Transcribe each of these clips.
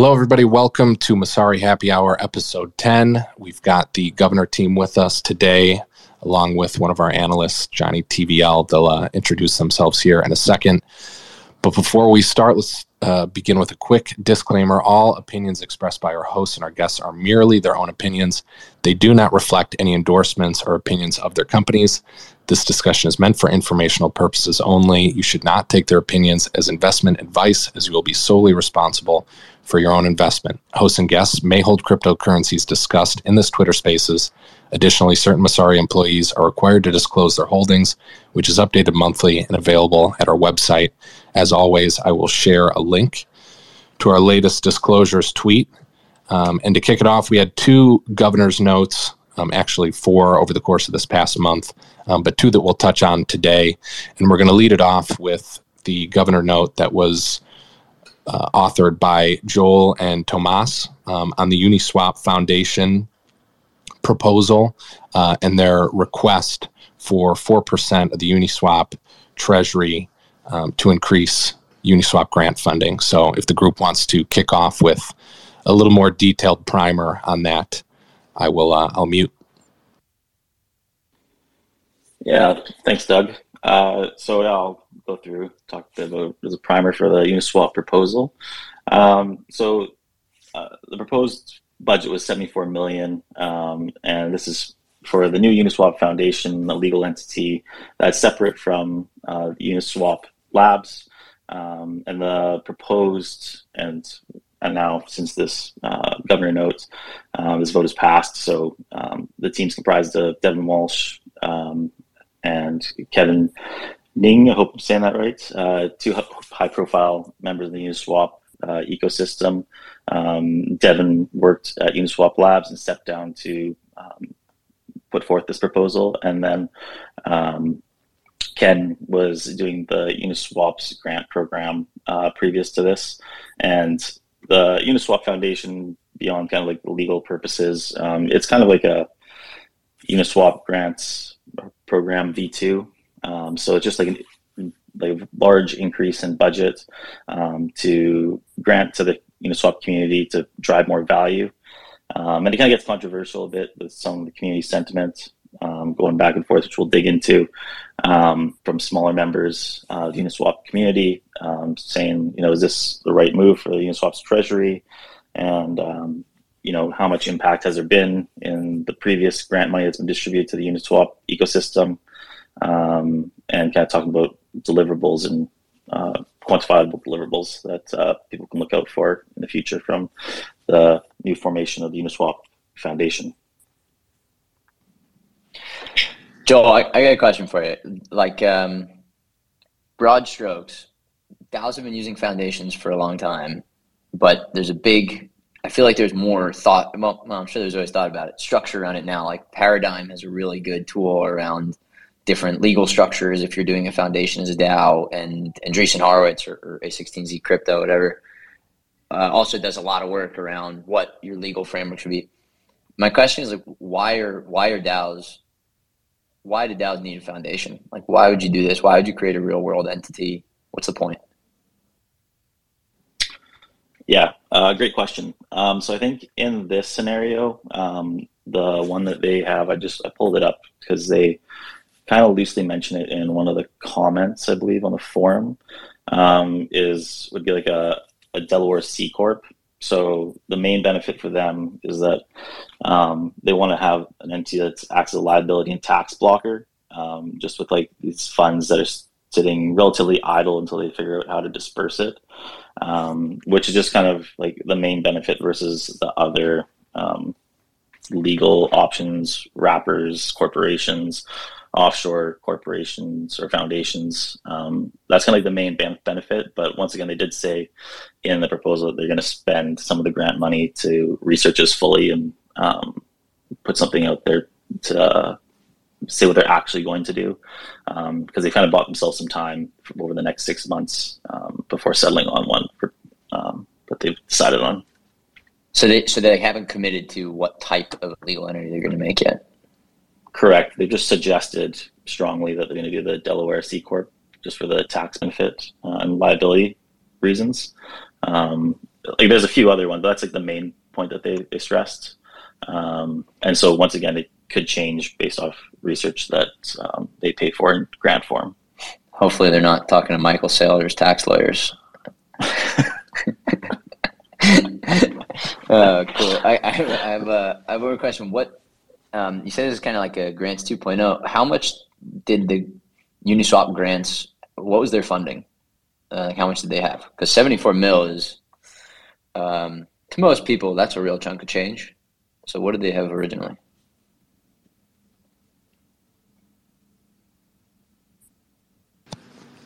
Hello, everybody. Welcome to Messari Happy Hour, episode 10. We've got the governor team with us today, along with one of our analysts, Johnny TVL. They'll uh, introduce themselves here in a second. But before we start, let's uh, begin with a quick disclaimer. All opinions expressed by our hosts and our guests are merely their own opinions. They do not reflect any endorsements or opinions of their companies. This discussion is meant for informational purposes only. You should not take their opinions as investment advice, as you will be solely responsible for your own investment. Hosts and guests may hold cryptocurrencies discussed in this Twitter Spaces. Additionally, certain Messari employees are required to disclose their holdings, which is updated monthly and available at our website. As always, I will share a link to our latest disclosures tweet. Um, and to kick it off, we had two governor's notes, um, actually four over the course of this past month, um, but two that we'll touch on today. And we're going to lead it off with the governor note that was uh, authored by Joel and Tomas um, on the Uniswap Foundation proposal uh, and their request for 4% of the Uniswap treasury um, to increase Uniswap grant funding. So, if the group wants to kick off with a little more detailed primer on that, I will. Uh, I'll mute. Yeah, thanks, Doug. Uh, so I'll go through talk about a primer for the Uniswap proposal. Um, so uh, the proposed budget was 74 million, um, and this is for the new Uniswap Foundation, a legal entity that's separate from uh, Uniswap Labs, um, and the proposed and and now since this uh, governor note, uh, this vote is passed, so um, the team's comprised of Devin Walsh um, and Kevin Ning, I hope I'm saying that right. Uh, two high profile members of the Uniswap uh, ecosystem. Um, Devin worked at Uniswap Labs and stepped down to um, put forth this proposal. And then um, Ken was doing the Uniswap's grant program uh, previous to this. And the Uniswap Foundation, beyond kind of like legal purposes, um, it's kind of like a Uniswap grants program V2. Um, so it's just like a like large increase in budget um, to grant to the Uniswap community to drive more value. Um, and it kind of gets controversial a bit with some of the community sentiment um, going back and forth, which we'll dig into um, from smaller members of the Uniswap community, um, saying, you know, is this the right move for the Uniswap's treasury? And you know, how much impact has there been in the previous grant money that's been distributed to the Uniswap ecosystem? um, and kind of talking about deliverables and uh, quantifiable deliverables that uh, people can look out for in the future from the new formation of the Uniswap Foundation. Joel, I, I got a question for you. Like um, broad strokes, DAOs have been using foundations for a long time, but there's a big I feel like there's more thought. Well, I'm sure there's always thought about it. Structure around it now. Like Paradigm has a really good tool around different legal structures if you're doing a foundation as a DAO, and Andreessen Horowitz or, or A16Z Crypto, whatever, uh, also does a lot of work around what your legal framework should be. My question is like, why are why are DAOs? Why do DAOs need a foundation? Like, why would you do this? Why would you create a real world entity? What's the point? Yeah, uh, great question. Um, so I think in this scenario, um, the one that they have, I just I pulled it up because they kind of loosely mention it in one of the comments, I believe, on the forum, um, is would be like a, a Delaware C corp. So the main benefit for them is that um, they want to have an entity that acts as a liability and tax blocker, um, just with like these funds that are sitting relatively idle until they figure out how to disperse it, um, which is just kind of like the main benefit versus the other um, legal options, wrappers, corporations offshore corporations or foundations. Um, that's kind of like the main benefit. But once again, they did say in the proposal that they're going to spend some of the grant money to research this fully and um, put something out there to uh, say what they're actually going to do because um, they kind of bought themselves some time over the next six months um, before settling on one that they've decided on. So they so they haven't committed to what type of legal entity they're going to make yet. Correct. They've just suggested strongly that they're going to do the Delaware C corp just for the tax benefit uh, and liability reasons. Um, like there's a few other ones, but that's like the main point that they, they stressed. Um, and so once again, it could change based off research that um, they pay for in grant form. Hopefully, they're not talking to Michael Saylor's tax lawyers. uh, cool. I, I, have, I have a I have a question. What um, you said this is kind of like a grants 2.0. How much did the Uniswap grants? What was their funding? Uh, how much did they have? Because 74 mil is um, to most people that's a real chunk of change. So what did they have originally?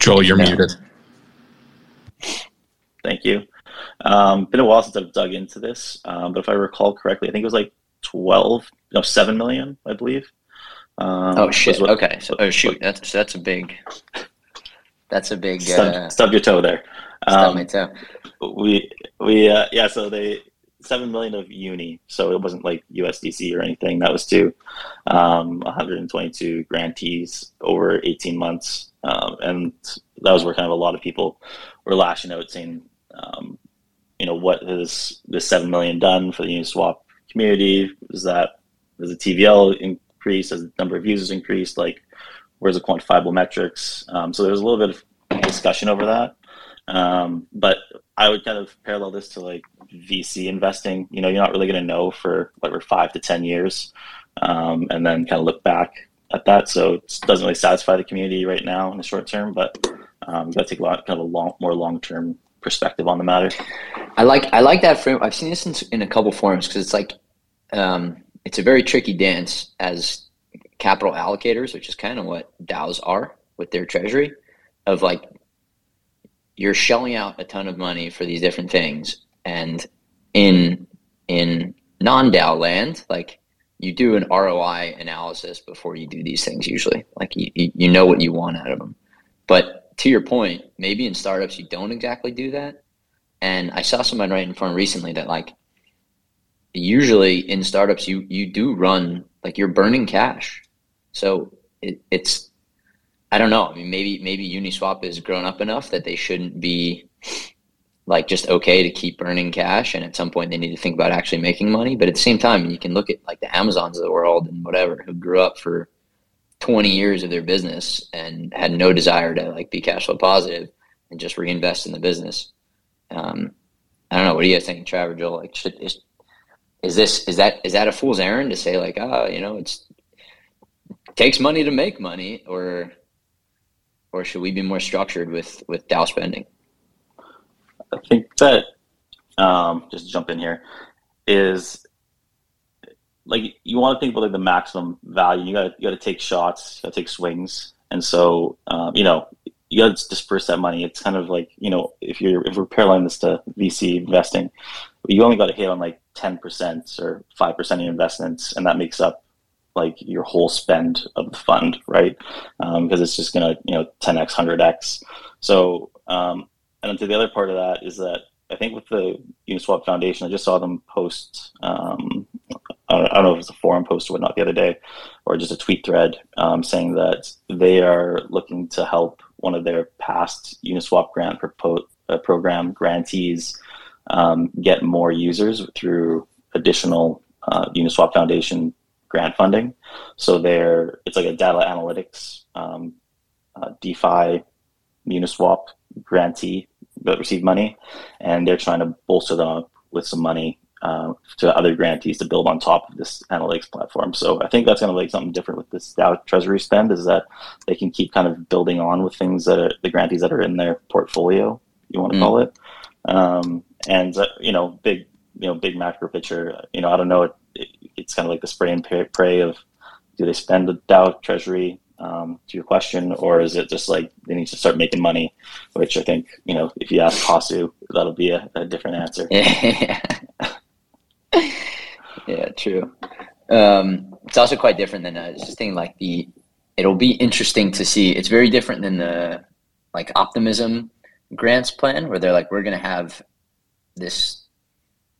Joel, you're no. muted. Thank you. Um, been a while since I've dug into this, um, but if I recall correctly, I think it was like 12, no, 7 million, I believe. Um, oh, shit. What, okay. So, oh, shoot. That's, that's a big, that's a big, stub, uh, stub your toe there. Stub my um, toe. We, we, uh, yeah, so they, 7 million of uni. So it wasn't like USDC or anything. That was to um, 122 grantees over 18 months. Um, and that was where kind of a lot of people were lashing out saying, um, you know, what has this 7 million done for the Uniswap community? Is that, does the TVL increase? Has the number of users increased? Like, where's the quantifiable metrics? Um, so there's a little bit of discussion over that. Um, but I would kind of parallel this to like VC investing. You know, you're not really going to know for whatever five to ten years, um, and then kind of look back at that. So it doesn't really satisfy the community right now in the short term, but um, got to take a lot kind of a long, more long term perspective on the matter. I like I like that frame. I've seen this in, in a couple forums because it's like um, it's a very tricky dance as capital allocators, which is kind of what DAOs are with their treasury, of like you're shelling out a ton of money for these different things and in in non-DAO land, like you do an ROI analysis before you do these things usually. Like you, you know what you want out of them. But to your point, maybe in startups you don't exactly do that. And I saw someone write in front recently that like usually in startups you you do run like you're burning cash. So it, it's I don't know. I mean, maybe maybe Uniswap is grown up enough that they shouldn't be like just okay to keep burning cash, and at some point they need to think about actually making money. But at the same time, you can look at like the Amazons of the world and whatever who grew up for 20 years of their business and had no desire to like be cash flow positive and just reinvest in the business. Um, I don't know. What do you guys think, Traver Joel? Like, should, is, is this is that is that a fool's errand to say like, ah, oh, you know, it's it takes money to make money, or or should we be more structured with with DAO spending? I think that um, just jump in here is like you want to think about like the maximum value. You got you got to take shots, you got to take swings, and so um, you know you got to disperse that money. It's kind of like you know if you're if we're paralleling this to VC investing, you only got to hit on like ten percent or five percent of your investments, and that makes up like your whole spend of the fund, right? Because um, it's just gonna you know 10x, 100x. So um, and then to the other part of that is that I think with the Uniswap Foundation, I just saw them post. Um, I don't know if it's a forum post or whatnot the other day, or just a tweet thread um, saying that they are looking to help one of their past Uniswap grant propo- uh, program grantees um, get more users through additional uh, Uniswap Foundation grant funding. So they're it's like a data analytics um, uh, DeFi Uniswap grantee that received money, and they're trying to bolster them up with some money uh, to other grantees to build on top of this analytics platform. So I think that's going to be something different with this DAO Treasury spend is that they can keep kind of building on with things that are the grantees that are in their portfolio, you want to mm. call it. Um, and uh, you know, big you know, big macro picture. You know, I don't know. It, it, it's kind of like the spray and pray of do they spend the DAO Treasury um, to your question, or is it just like they need to start making money? Which I think you know, if you ask Kasu, that'll be a, a different answer. yeah, yeah true. Um, it's also quite different than uh, just thinking like the. It'll be interesting to see. It's very different than the like optimism grants plan, where they're like, we're going to have this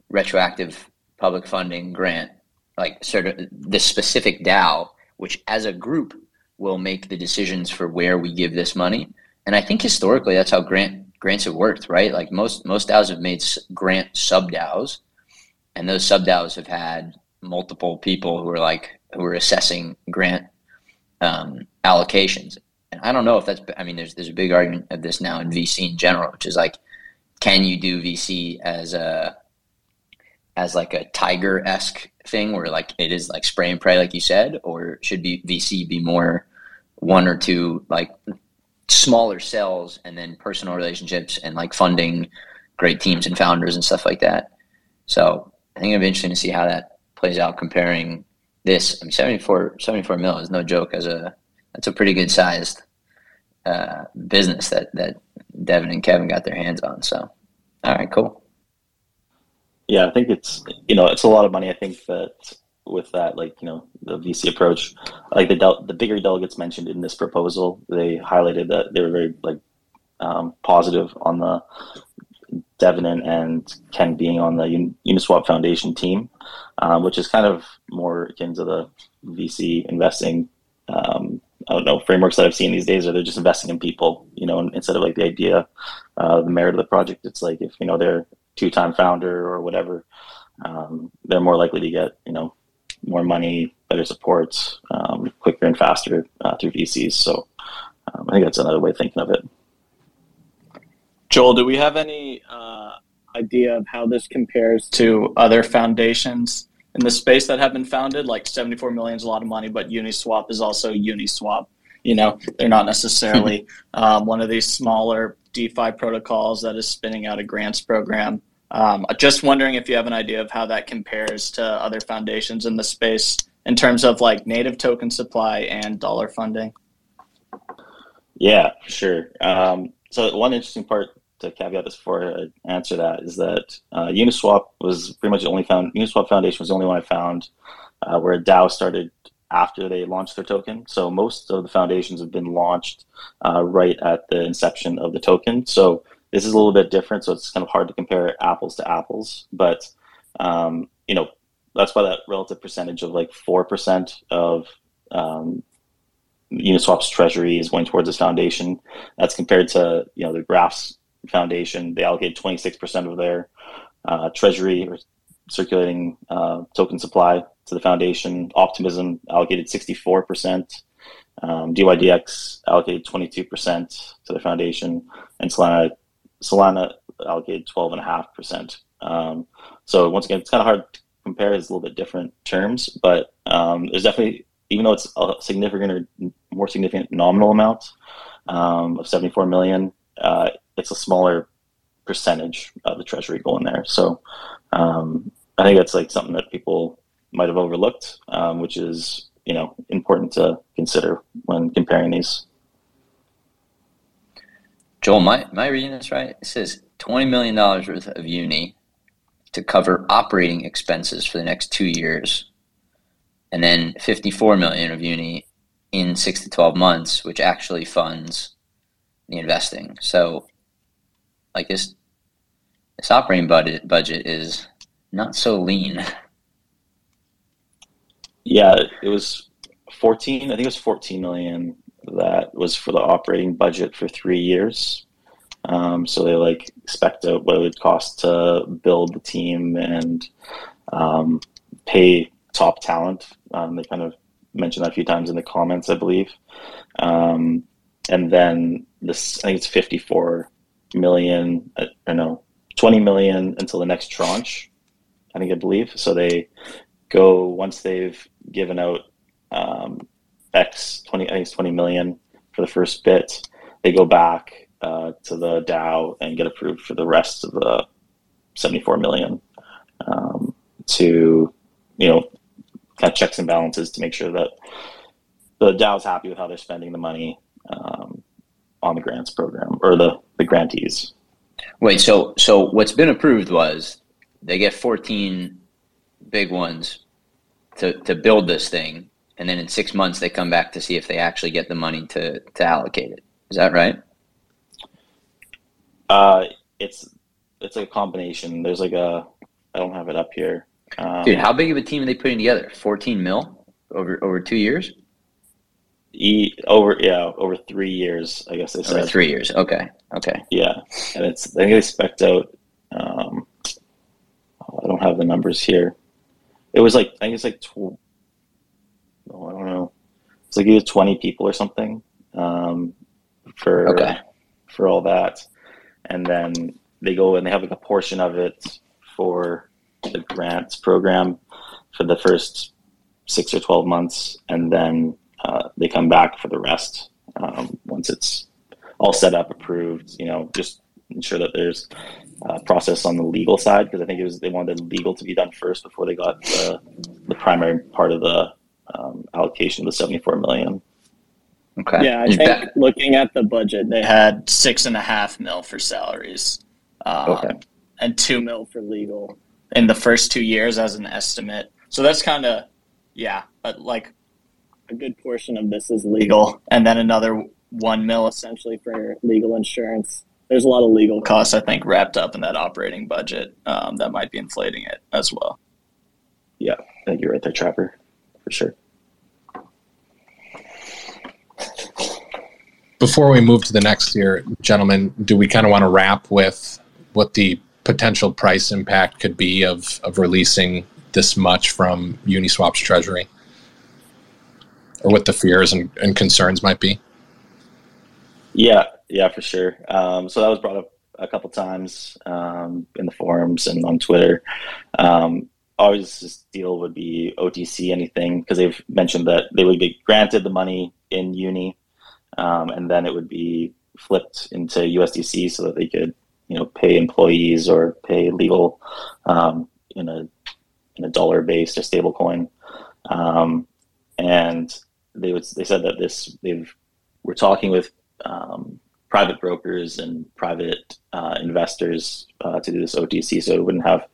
retroactive public funding grant, like sort of this specific DAO, which as a group will make the decisions for where we give this money. And I think historically that's how grant grants have worked, right? Like most most DAOs have made grant sub DAOs, and those sub DAOs have had multiple people who are like who are assessing grant um, allocations. And I don't know if that's. I mean, there's there's a big argument of this now in VC in general, which is like, can you do VC as a as like a tiger esque thing where like it is like spray and pray, like you said, or should be VC be more one or two like smaller cells and then personal relationships and like funding great teams and founders and stuff like that. So I think it'll be interesting to see how that plays out comparing this. I mean, 74, 74 mil is no joke as a, that's a pretty good sized uh, business that, that Devin and Kevin got their hands on. So, all right, cool. Yeah, I think it's, you know, it's a lot of money. I think that with that, like you know, the VC approach, like the del- the bigger delegates mentioned in this proposal, they highlighted that they were very like um, positive on the Devin and Ken being on the Uniswap Foundation team, um, which is kind of more akin to the VC investing. Um, I don't know frameworks that I've seen these days, are they're just investing in people, you know, instead of like the idea, uh, the merit of the project. It's like if you know they're two-time founder or whatever, um, they're more likely to get you know more money, better support, um, quicker and faster uh, through VCs. So um, I think that's another way of thinking of it. Joel, do we have any uh, idea of how this compares to other foundations in the space that have been founded? Like 74 million is a lot of money, but Uniswap is also Uniswap. You know, they're not necessarily um, one of these smaller DeFi protocols that is spinning out a grants program. Um, just wondering if you have an idea of how that compares to other foundations in the space in terms of like native token supply and dollar funding. Yeah, sure. Um, so one interesting part to caveat this before I answer that is that uh, Uniswap was pretty much the only found Uniswap Foundation was the only one I found uh, where a DAO started after they launched their token. So most of the foundations have been launched uh, right at the inception of the token. So this is a little bit different, so it's kind of hard to compare apples to apples. But um, you know, that's why that relative percentage of like four percent of um, Uniswap's treasury is going towards this foundation. That's compared to you know the Graphs Foundation. They allocate twenty six percent of their uh, treasury or circulating uh, token supply to the foundation. Optimism allocated sixty four percent. Um, DYDX allocated 22% to the foundation, and Solana Solana allocated 12.5%. Um, so once again, it's kind of hard to compare. It's a little bit different terms, but um, there's definitely, even though it's a significant or more significant nominal amount um, of 74 million, uh, it's a smaller percentage of the treasury going there. So um, I think that's like something that people might have overlooked, um, which is you know important to consider when comparing these. Joel, am I reading this right? It says $20 million worth of uni to cover operating expenses for the next two years, and then 54 million of uni in six to 12 months, which actually funds the investing. So, like this, this operating budget budget is not so lean. Yeah, it was 14. I think it was 14 million that was for the operating budget for three years. Um, so they like expect what it would cost to build the team and um, pay top talent. Um, they kind of mentioned that a few times in the comments, I believe. Um, and then this, I think it's 54 million, uh, or no, 20 million until the next tranche, I think I believe. So they go once they've given out um, X twenty, I think it's twenty million for the first bit. They go back uh, to the DAO and get approved for the rest of the seventy-four million um, to, you know, kind of checks and balances to make sure that the DAO is happy with how they're spending the money um, on the grants program or the the grantees. Wait, so so what's been approved was they get fourteen big ones to to build this thing and then in six months they come back to see if they actually get the money to to allocate it. Is that right? Uh, it's it's a combination. There's like a I don't have it up here. Um, Dude, how big of a team are they putting together? Fourteen mil over over two years. E over yeah over three years I guess they Over said three years. Okay. Okay. yeah and it's I think they spec out um, I don't have the numbers here it was like I think it's like tw- oh, I don't know it's like either twenty people or something um, for Okay. for all that and then they go and they have like a portion of it for the grants program for the first six or 12 months and then uh, they come back for the rest um, once it's all set up approved you know just ensure that there's uh, process on the legal side because i think it was they wanted legal to be done first before they got the, the primary part of the um, allocation of the 74 million Okay. Yeah, I Is think that- looking at the budget, they had six and a half mil for salaries, um, Okay. and two mil for legal in the first two years as an estimate. So that's kind of, yeah, but like a good portion of this is legal, and then another one mil essentially for legal insurance. There's a lot of legal costs, I think, wrapped up in that operating budget um, that might be inflating it as well. Yeah, I think you're right there Traver for sure Before we move to the next year, gentlemen, do we kind of want to wrap with what the potential price impact could be of, of releasing this much from Uniswap's treasury? Or what the fears and, and concerns might be? Yeah, yeah, for sure. Um, so that was brought up a couple times um, in the forums and on Twitter. Um, always this deal would be OTC anything because they've mentioned that they would be granted the money in Uni, um, and then it would be flipped into USDC so that they could, you know, pay employees or pay legal um, in a in a dollar based or stable coin. Um, and they would they said that this they've we're talking with um, private brokers and private uh, investors uh, to do this OTC, so it wouldn't have,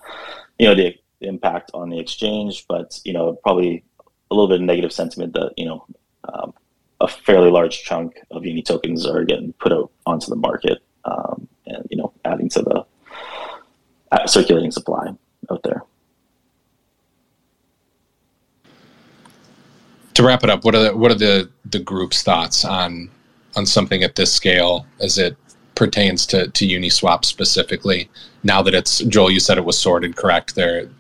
you know, the impact on the exchange, but you know, probably a little bit of negative sentiment that you know, um, a fairly large chunk of Uni tokens are getting put out onto the market, um, and you know, adding to the uh, circulating supply out there. To wrap it up, what are the, what are the, the group's thoughts on on something at this scale as it pertains to, to Uniswap specifically? Now that it's Joel, you said it was sorted correct. There,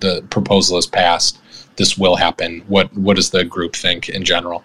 the proposal is passed. This will happen. What what does the group think in general?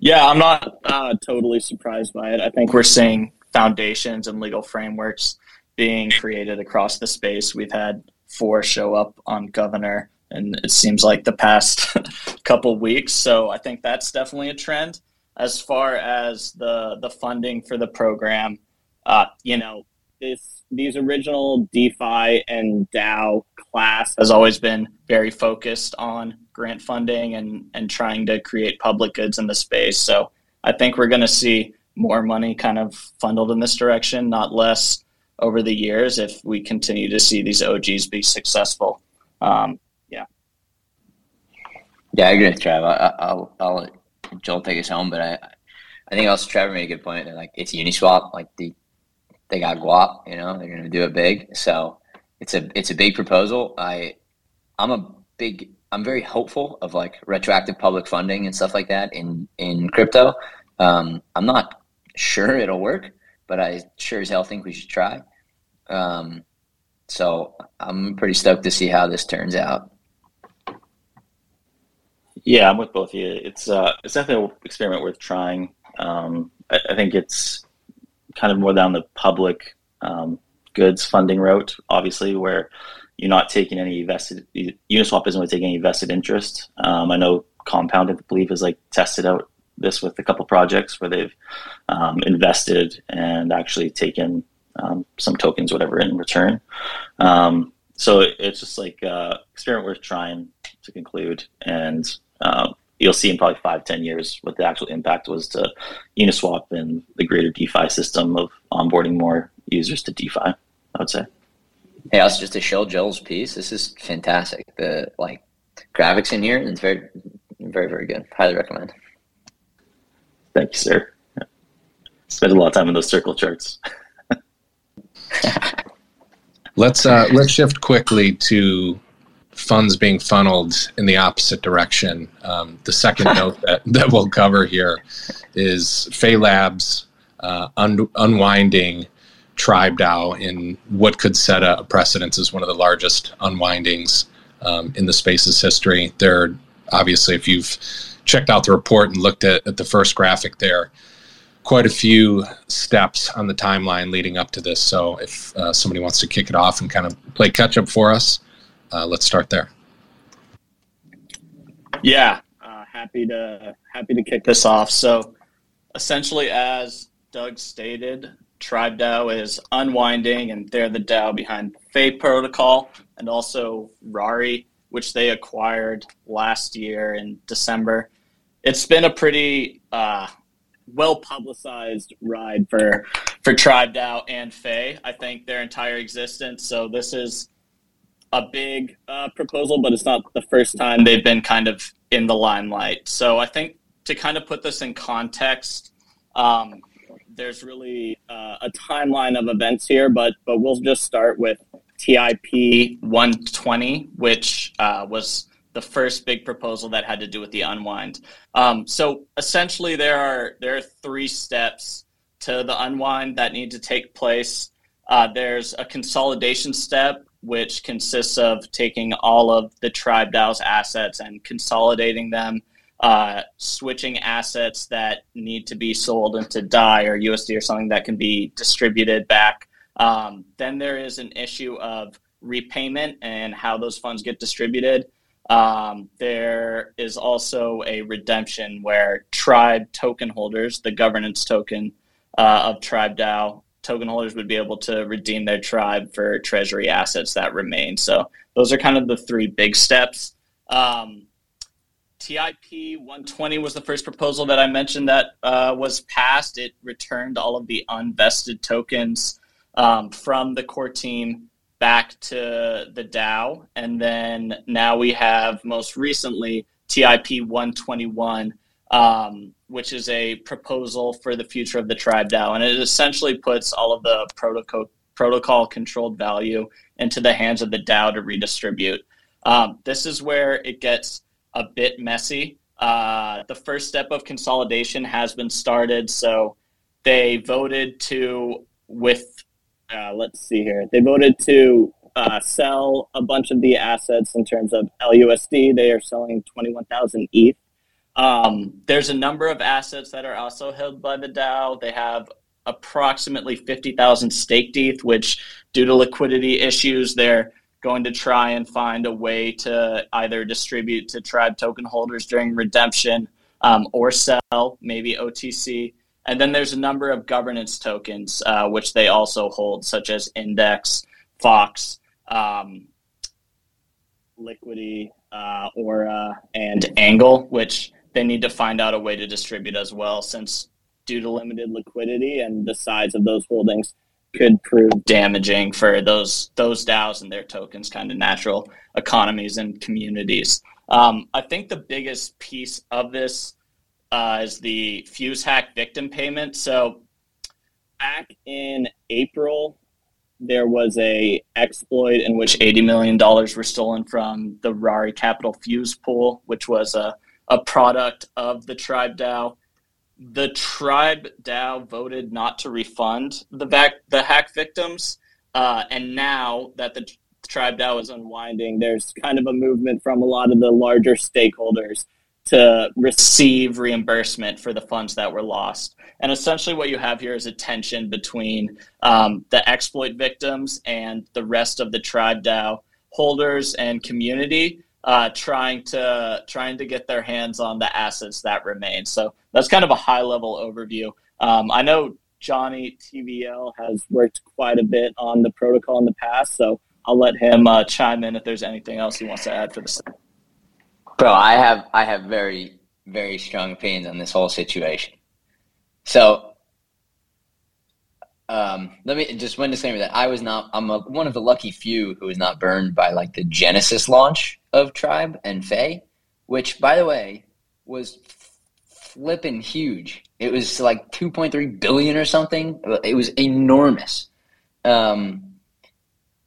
Yeah, I'm not uh, totally surprised by it. I think we're seeing foundations and legal frameworks being created across the space. We've had four show up on Governor, and it seems like the past couple weeks. So I think that's definitely a trend. As far as the the funding for the program, uh, you know, this these original DeFi and DAO class has always been very focused on grant funding and and trying to create public goods in the space. So I think we're going to see more money kind of funneled in this direction, not less over the years if we continue to see these OGs be successful. Um, Yeah, I agree with Trav. I, I'll, I'll Joel take us home, but I, I think also Traver made a good point. That, like it's Uniswap, like the they got guap, you know, they're going to do it big. So it's a it's a big proposal. I I'm a big I'm very hopeful of like retroactive public funding and stuff like that in in crypto. Um, I'm not sure it'll work, but I sure as hell think we should try. Um, so I'm pretty stoked to see how this turns out. Yeah, I'm with both of you. It's uh, it's definitely an experiment worth trying. Um, I, I think it's kind of more down the public um, goods funding route, obviously, where you're not taking any vested. Uniswap isn't really taking any vested interest. Um, I know Compound, I believe, has like tested out this with a couple projects where they've um, invested and actually taken um, some tokens, whatever, in return. Um, so it, it's just like uh, experiment worth trying to conclude, and um, you'll see in probably five, ten years what the actual impact was to Uniswap and the greater DeFi system of onboarding more users to DeFi. I would say. Hey, also just to show Joel's piece, this is fantastic. The like graphics in here, it's very, very, very good. Highly recommend. Thank you, sir. Spent a lot of time in those circle charts. Let's uh, let's shift quickly to funds being funneled in the opposite direction. Um, the second note that, that we'll cover here is Fei Labs uh, un- unwinding Tribe DAO in what could set a precedence as one of the largest unwindings um, in the space's history. There, obviously, if you've checked out the report and looked at, at the first graphic there, quite a few steps on the timeline leading up to this. So if uh, somebody wants to kick it off and kind of play catch up for us, uh, let's start there. Yeah, uh, happy to happy to kick this off. So essentially, as Doug stated, Tribe DAO is unwinding, and they're the DAO behind Fei Protocol and also Rari, which they acquired last year in December. It's been a pretty uh, well publicized ride for for Tribe DAO and Fei. I think their entire existence. So this is a big uh, proposal, but it's not the first time they've been kind of in the limelight. So I think to kind of put this in context, um, there's really uh, a timeline of events here, but but we'll just start with TIP 120, which uh, was the first big proposal that had to do with the unwind. Um, so essentially, there are there are three steps to the unwind that need to take place. Uh, there's a consolidation step, which consists of taking all of the tribe DAO's assets and consolidating them, uh, switching assets that need to be sold into DAI or USD or something that can be distributed back. Um, then there is an issue of repayment and how those funds get distributed. Um, there is also a redemption where tribe token holders, the governance token uh, of Tribe DAO, token holders would be able to redeem their tribe for treasury assets that remain. So those are kind of the three big steps. Um, TIP 120 was the first proposal that I mentioned that uh, was passed. It returned all of the unvested tokens um, from the core team back to the DAO. And then now we have most recently TIP 121, um, which is a proposal for the future of the Tribe DAO. And it essentially puts all of the protocol, protocol controlled value into the hands of the DAO to redistribute. Um, this is where it gets a bit messy. Uh, the first step of consolidation has been started. So they voted to, with uh, let's see here. They voted to uh, sell a bunch of the assets in terms of LUSD. They are selling 21,000 ETH. Um, there's a number of assets that are also held by the DAO. They have approximately 50,000 staked ETH, which, due to liquidity issues, they're going to try and find a way to either distribute to tribe token holders during redemption um, or sell, maybe OTC. And then there's a number of governance tokens, uh, which they also hold, such as Index, Fox, um, Liquity, uh, Aura, and Angle, which they need to find out a way to distribute as well, since due to limited liquidity and the size of those holdings could prove damaging for those those DAOs and their tokens, kind of natural economies and communities. Um, I think the biggest piece of this uh, is the Fuse hack victim payment. So back in April, there was a exploit in which $80 million were stolen from the Rari Capital Fuse pool, which was a, a product of the Tribe DAO. The Tribe DAO voted not to refund the back, the hack victims. Uh, and now that the Tribe DAO is unwinding, there's kind of a movement from a lot of the larger stakeholders to receive reimbursement for the funds that were lost. And essentially, what you have here is a tension between um, the exploit victims and the rest of the tribe DAO holders and community uh, trying to trying to get their hands on the assets that remain. So that's kind of a high level overview. Um, I know Johnny TVL has worked quite a bit on the protocol in the past, so I'll let him uh, chime in if there's anything else he wants to add for the. Bro, I have I have very very strong opinions on this whole situation. So, um, let me just one disclaimer that I was not. I'm a, one of the lucky few who was not burned by like the Genesis launch of Tribe and Fei, which, by the way, was flipping huge. It was like 2.3 billion or something. It was enormous, um,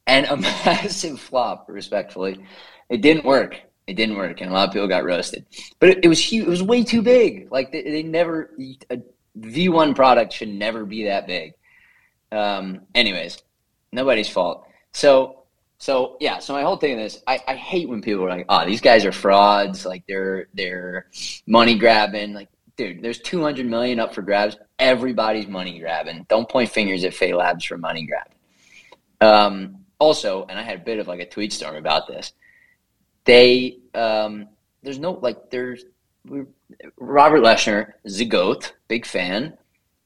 and a massive flop, respectfully it didn't work. It didn't work, and a lot of people got roasted. But it, it was huge. It was way too big. Like they, they never a V1 product should never be that big. Um, anyways, nobody's fault. So so yeah, so my whole thing is I, I hate when people are like, oh, these guys are frauds, like they're they're money grabbing. Like, dude, there's 200 million up for grabs. Everybody's money grabbing. Don't point fingers at Fei Labs for money grabbing. Um, also, and I had a bit of like a tweet storm about this. They um, there's no like there's Robert Leshner, Zigote, big fan,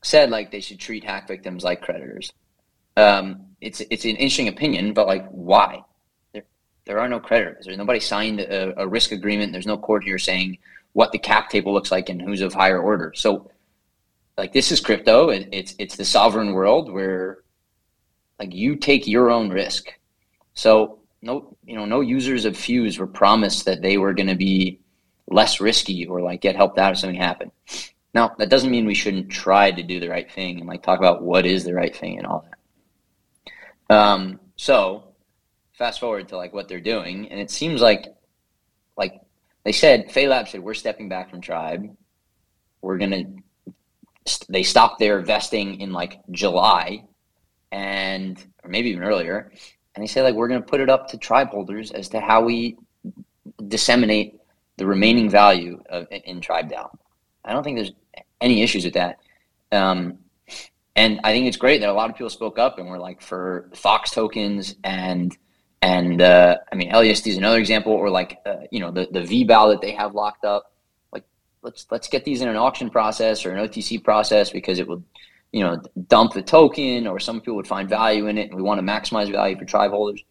said like they should treat hack victims like creditors. Um, it's it's an interesting opinion, but like why? There there are no creditors. There's nobody signed a, a risk agreement. There's no court here saying what the cap table looks like and who's of higher order. So like this is crypto. it's it's the sovereign world where like you take your own risk. So no, you know, no users of Fuse were promised that they were going to be less risky or like get helped out if something happened. Now, that doesn't mean we shouldn't try to do the right thing and like talk about what is the right thing and all that. Um, so fast forward to like what they're doing, and it seems like like they said, Fei Lab said we're stepping back from Tribe. We're gonna. They stopped their vesting in like July, and or maybe even earlier, and they say like we're to put it up to tribe holders as to how we disseminate the remaining value of, in tribe DAO. I don't think there's any issues with that. Um, and I think it's great that a lot of people spoke up and were like for Fox tokens and and uh, I mean LUSD is another example, or like uh, you know the the VBAL that they have locked up. Like let's let's get these in an auction process or an OTC process because it will you know, dump the token or some people would find value in it and we want to maximize value for tribe holders.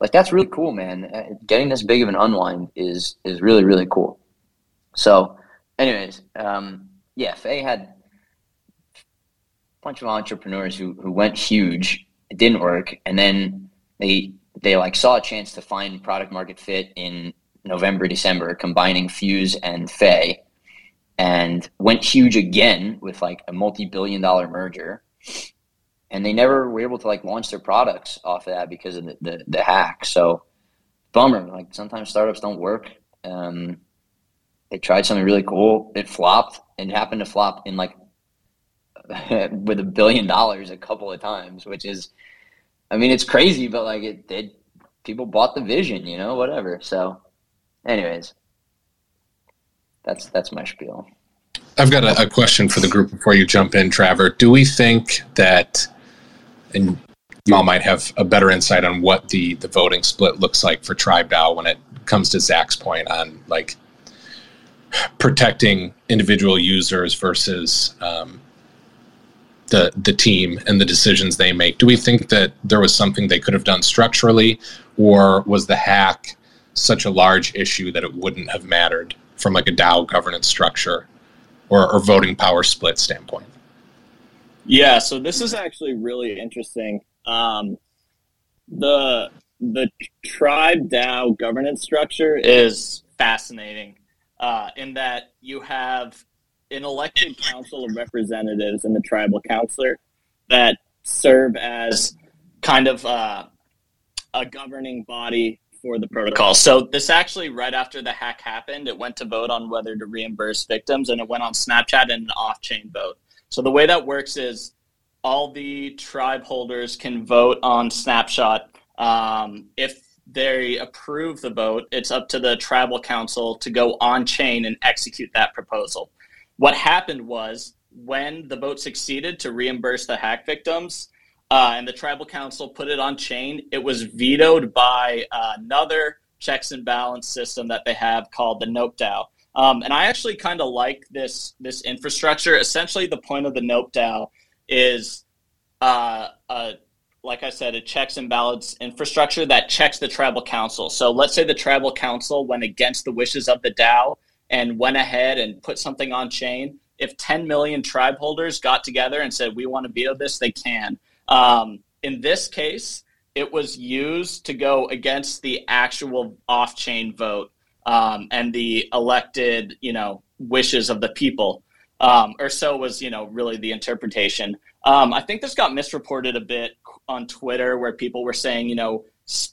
Like that's really cool, man. Uh, getting this big of an unwind is is really really cool. So, anyways, um, yeah, Fei had bunch of entrepreneurs who who went huge. It didn't work, and then they they like saw a chance to find product market fit in November December, combining Fuse and Fei and went huge again with like a multi-billion dollar merger and they never were able to like launch their products off of that because of the, the, the hack so bummer like sometimes startups don't work um, they tried something really cool it flopped and happened to flop in like with a billion dollars a couple of times which is i mean it's crazy but like it did people bought the vision you know whatever so anyways that's that's my spiel. I've got a, a, question for the group before you jump in, Traver. Do we think that, and y'all might have a better insight on what the the voting split looks like for Tribe DAO when it comes to Zach's point on like protecting individual users versus um, the the team and the decisions they make. Do we think that there was something they could have done structurally, or was the hack such a large issue that it wouldn't have mattered from like a DAO governance structure or, or voting power split standpoint? Yeah, so this is actually really interesting. Um, the the tribe DAO governance structure is fascinating uh, in that you have an elected council of representatives and the tribal councilor that serve as kind of uh, a governing body for the protocol. So this actually right after the hack happened, it went to vote on whether to reimburse victims, and it went on Snapshot and an off-chain vote. So the way that works is all the tribe holders can vote on Snapshot. Um, if they approve the vote, it's up to the tribal council to go on chain and execute that proposal. What happened was when the vote succeeded to reimburse the hack victims, uh, and the tribal council put it on chain. It was vetoed by uh, another checks and balance system that they have called the Nope DAO. Um, and I actually kind of like this this infrastructure. Essentially, the point of the Nope DAO is, uh, like I said, a checks and balance infrastructure that checks the tribal council. So let's say the tribal council went against the wishes of the DAO and went ahead and put something on chain. If 10 million tribe holders got together and said, we want to veto this, they can. Um, in this case, it was used to go against the actual off-chain vote um, and the elected, you know, wishes of the people, um, or so was, you know, really the interpretation. Um, I think this got misreported a bit on Twitter, where people were saying, you know,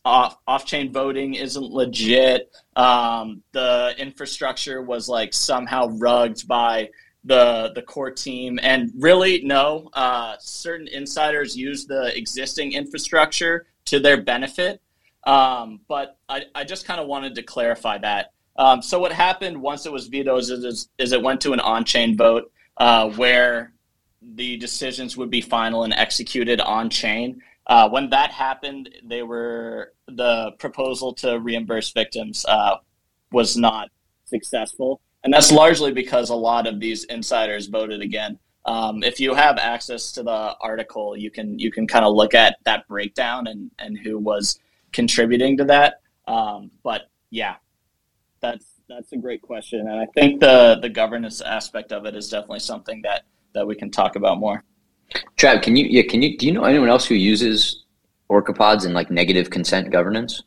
off off chain voting isn't legit. Um, the infrastructure was like somehow rugged by the the core team, and really no. Uh, certain insiders use the existing infrastructure to their benefit. Um, but I, I just kind of wanted to clarify that. Um, so what happened once it was vetoed is, is, is it went to an on-chain vote uh, where the decisions would be final and executed on chain. Uh, when that happened, they were the proposal to reimburse victims uh, was not successful, and that's largely because a lot of these insiders voted again. Um, if you have access to the article, you can you can kind of look at that breakdown and and who was contributing to that. Um, but yeah, that's that's a great question, and I think the the governance aspect of it is definitely something that that we can talk about more. Trav, can you yeah can you do you know anyone else who uses orcapods in like negative consent governance?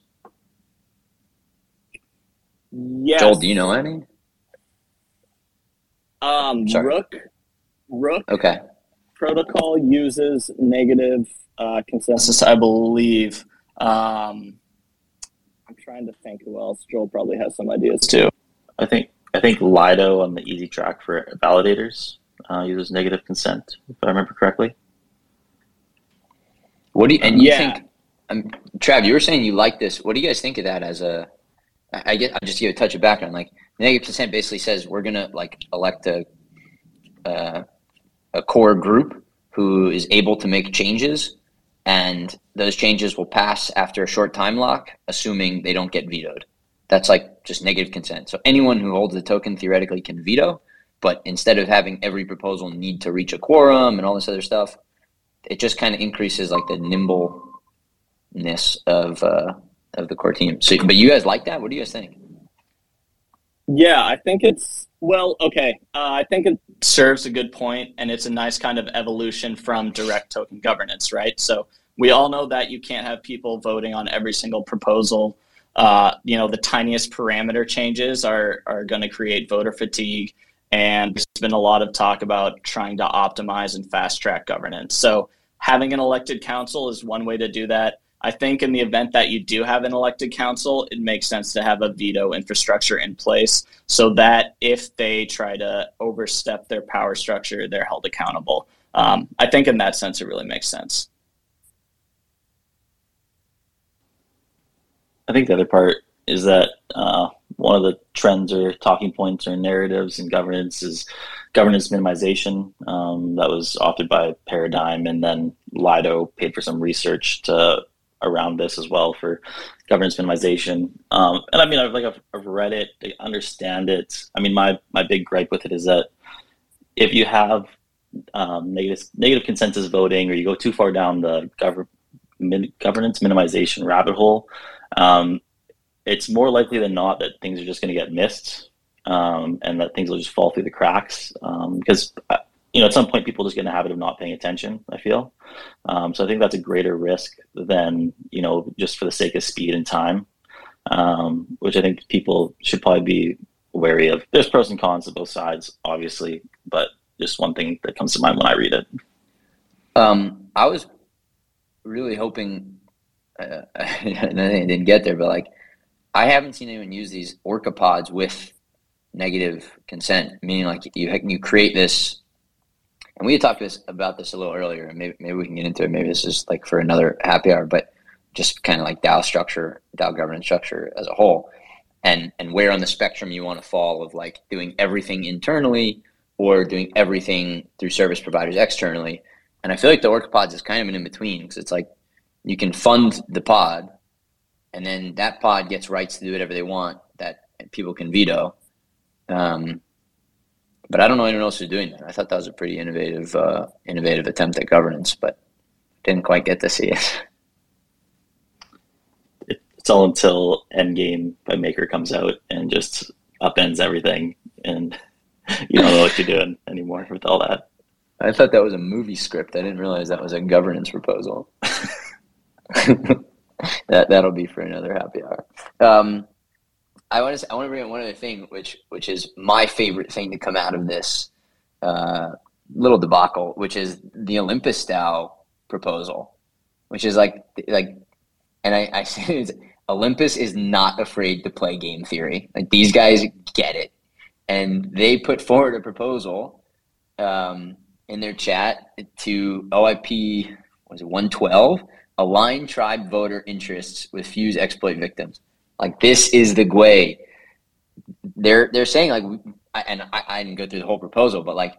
Yes. Joel, do you know any? Um, Sorry. Rook, Rook Okay. protocol uses negative uh, consensus, I believe. Um, I'm trying to think who else. Joel probably has some ideas too. I think I think Lido on the Easy Track for validators uh, uses negative consent, if I remember correctly. What do you and you Yeah. think? Um, Trav, you were saying you like this. What do you guys think of that as a, I get. I just give a touch of background. Like negative consent basically says we're gonna like elect a uh, a core group who is able to make changes, and those changes will pass after a short time lock, assuming they don't get vetoed. That's like just negative consent. So anyone who holds the token theoretically can veto, but instead of having every proposal need to reach a quorum and all this other stuff, it just kind of increases like the nimbleness of uh, of the core team. So, but you guys like that? What do you guys think? Yeah, I think it's well. Okay, uh, I think it serves a good point, and it's a nice kind of evolution from direct token governance, right? So we all know that you can't have people voting on every single proposal. Uh, you know, the tiniest parameter changes are are going to create voter fatigue, and there's been a lot of talk about trying to optimize and fast track governance. So having an elected council is one way to do that. I think in the event that you do have an elected council, it makes sense to have a veto infrastructure in place so that if they try to overstep their power structure, they're held accountable. Um, I think in that sense, it really makes sense. I think the other part is that uh, one of the trends or talking points or narratives in governance is governance minimization. Um, that was opted by Paradigm, and then Lido paid for some research to around this as well for governance minimization. Um, and I mean, I've like I've, I've read it, I understand it. I mean, my my big gripe with it is that if you have um, negative negative consensus voting, or you go too far down the min- governance minimization rabbit hole, um, it's more likely than not that things are just going to get missed, um, and that things will just fall through the cracks. Because uh, you know, at some point, people just get in the habit of not paying attention. I feel, um, so I think that's a greater risk than you know just for the sake of speed and time, um, which I think people should probably be wary of. There's pros and cons to both sides, obviously, but just one thing that comes to mind when I read it. Um, I was really hoping, uh, and I didn't get there, but like, I haven't seen anyone use these orcapods with negative consent, meaning like you you create this, and we had talked this about this a little earlier, and maybe maybe we can get into it. Maybe this is like for another happy hour, but just kind of like DAO structure, DAO governance structure as a whole, and and where on the spectrum you want to fall of like doing everything internally or doing everything through service providers externally. And I feel like the orcapods is kind of an in between because it's like you can fund the pod, and then that pod gets rights to do whatever they want that people can veto. Um, but I don't know anyone else who's doing that. I thought that was a pretty innovative, uh, innovative attempt at governance, but didn't quite get to see it. It's all until Endgame by Maker comes out and just upends everything, and you don't know what you're doing anymore with all that. I thought that was a movie script. I didn't realize that was a governance proposal. that that'll be for another happy hour. Um, I want to I want to bring up one other thing, which which is my favorite thing to come out of this uh, little debacle, which is the Olympus DAO proposal, which is like like and I, I say Olympus is not afraid to play game theory. Like these guys get it, and they put forward a proposal um, in their chat to OIP was it one twelve align tribe voter interests with fuse exploit victims. Like this is the way they're they're saying like, and I, I didn't go through the whole proposal, but like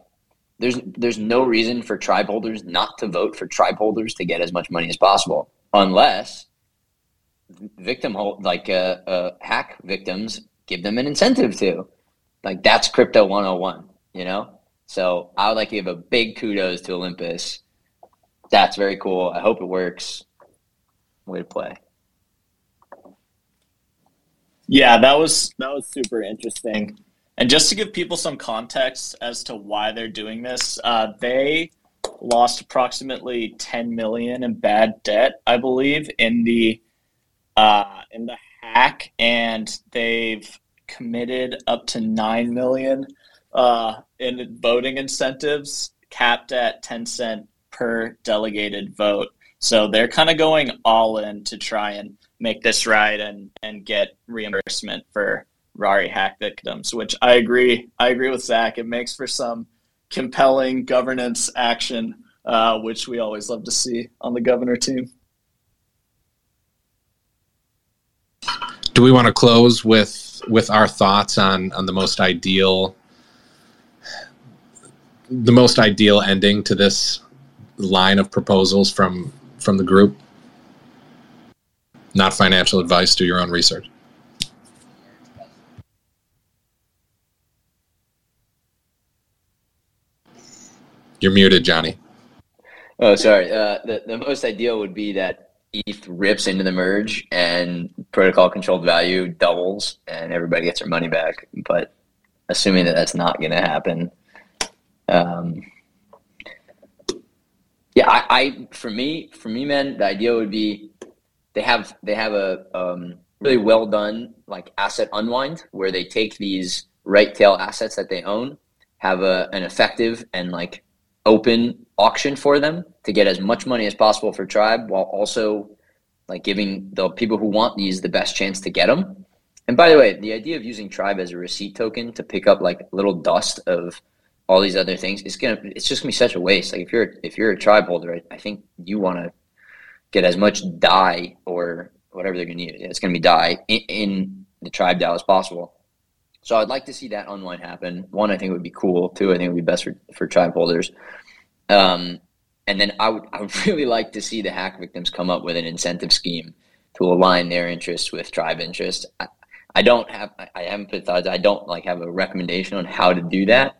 there's there's no reason for tribe holders not to vote for tribe holders to get as much money as possible, unless victim hold like uh, uh, hack victims give them an incentive to. Like that's crypto 101, you know. So I would like to give a big kudos to Olympus. That's very cool. I hope it works. Way to play. Yeah, that was that was super interesting. And just to give people some context as to why they're doing this, uh, they lost approximately 10 million in bad debt, I believe, in the uh, in the hack, and they've committed up to nine million uh, in voting incentives, capped at 10 cent per delegated vote. So they're kind of going all in to try and make this right and and get reimbursement for Rari hack victims, which I agree. I agree with Zach. It makes for some compelling governance action, uh, which we always love to see on the governor team. Do we want to close with with our thoughts on on the most ideal the most ideal ending to this line of proposals from from the group? Not financial advice. Do your own research. You're muted, Johnny. Oh, sorry. Uh, the the most ideal would be that ETH rips into the merge and protocol controlled value doubles and everybody gets their money back. But assuming that that's not going to happen, um, yeah, I, I, for me for me, man, the idea would be they have they have a um, really well done like asset unwind where they take these right tail assets that they own, have a an effective and like open auction for them to get as much money as possible for tribe while also like giving the people who want these the best chance to get them. And by the way the idea of using tribe as a receipt token to pick up like little dust of all these other things it's gonna it's just gonna be such a waste like if you're if you're a tribe holder i, I think you want to get as much dai or whatever they're gonna use it's gonna be dai in, in the tribe dao as possible so I'd like to see that unwind happen. One, I think it would be cool. Two, I think it would be best for, for tribe holders. Um, and then I would I would really like to see the hack victims come up with an incentive scheme to align their interests with tribe interests. I, I don't have I haven't put thoughts I don't like have a recommendation on how to do that,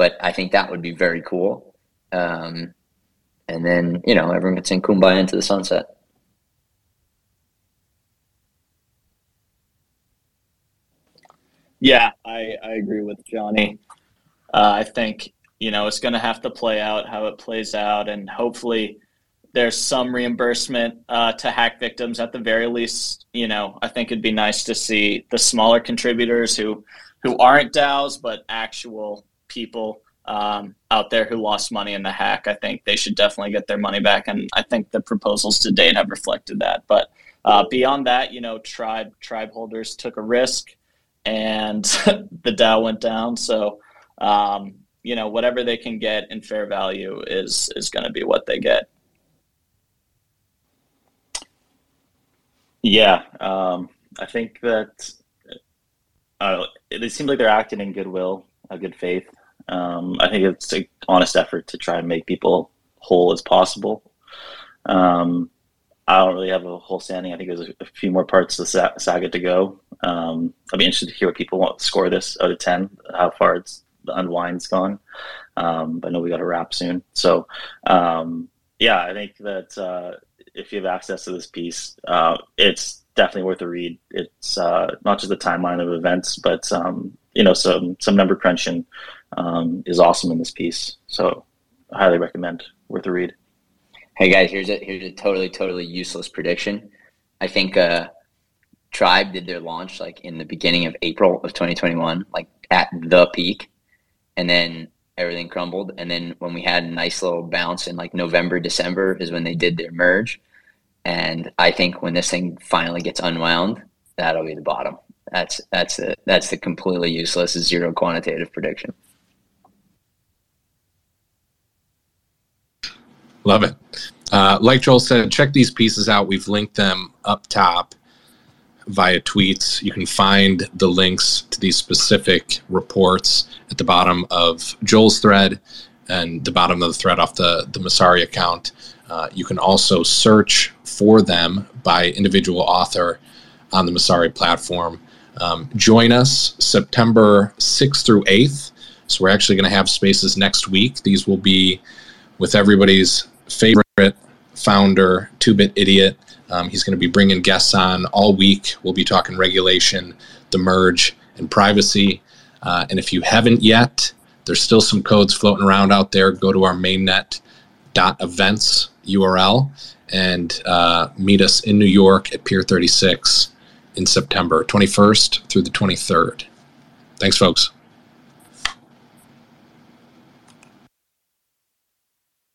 but I think that would be very cool. Um, and then you know everyone gets in kumbaya into the sunset. Yeah, I, I agree with Johnny. Uh, I think you know it's going to have to play out how it plays out, and hopefully there's some reimbursement uh, to hack victims at the very least. You know, I think it'd be nice to see the smaller contributors who who aren't DAOs but actual people um, out there who lost money in the hack. I think they should definitely get their money back, and I think the proposals to date have reflected that. But uh, beyond that, you know, tribe tribe holders took a risk and the DAO went down. So, um, you know, whatever they can get in fair value is is going to be what they get. Yeah, um, I think that uh, it, seems like they're acting in goodwill, a good faith. Um, I think it's an honest effort to try and make people whole as possible. Um, I don't really have a whole standing. I think there's a, few more parts of the saga to go. Um, I'll be interested to hear what people want to score this out of 10, how far it's the unwind's gone. Um, I know we got a wrap soon. So, um, yeah, I think that uh, if you have access to this piece, uh, it's definitely worth a read. It's uh, not just the timeline of events, but um, you know, some some number crunching um, is awesome in this piece. So, I highly recommend. Worth a read. Hey guys, here's a here's a totally totally useless prediction. I think uh, Tribe did their launch like in the beginning of April of 2021, like at the peak, and then everything crumbled. And then when we had a nice little bounce in like November, December is when they did their merge. And I think when this thing finally gets unwound, that'll be the bottom. That's that's the that's the completely useless zero quantitative prediction. Love it. Uh, like Joel said, check these pieces out. We've linked them up top via tweets. You can find the links to these specific reports at the bottom of Joel's thread and the bottom of the thread off the, the Messari account. Uh, you can also search for them by individual author on the Messari platform. Um, join us September 6th through 8th. So we're actually going to have spaces next week. These will be with everybody's favorite founder, Two Bit Idiot. Um, he's going to be bringing guests on all week. We'll be talking regulation, the merge, and privacy. Uh, and if you haven't yet, there's still some codes floating around out there. Go to our mainnet events URL and uh, meet us in New York at Pier 36 in September 21st through the 23rd. Thanks, folks.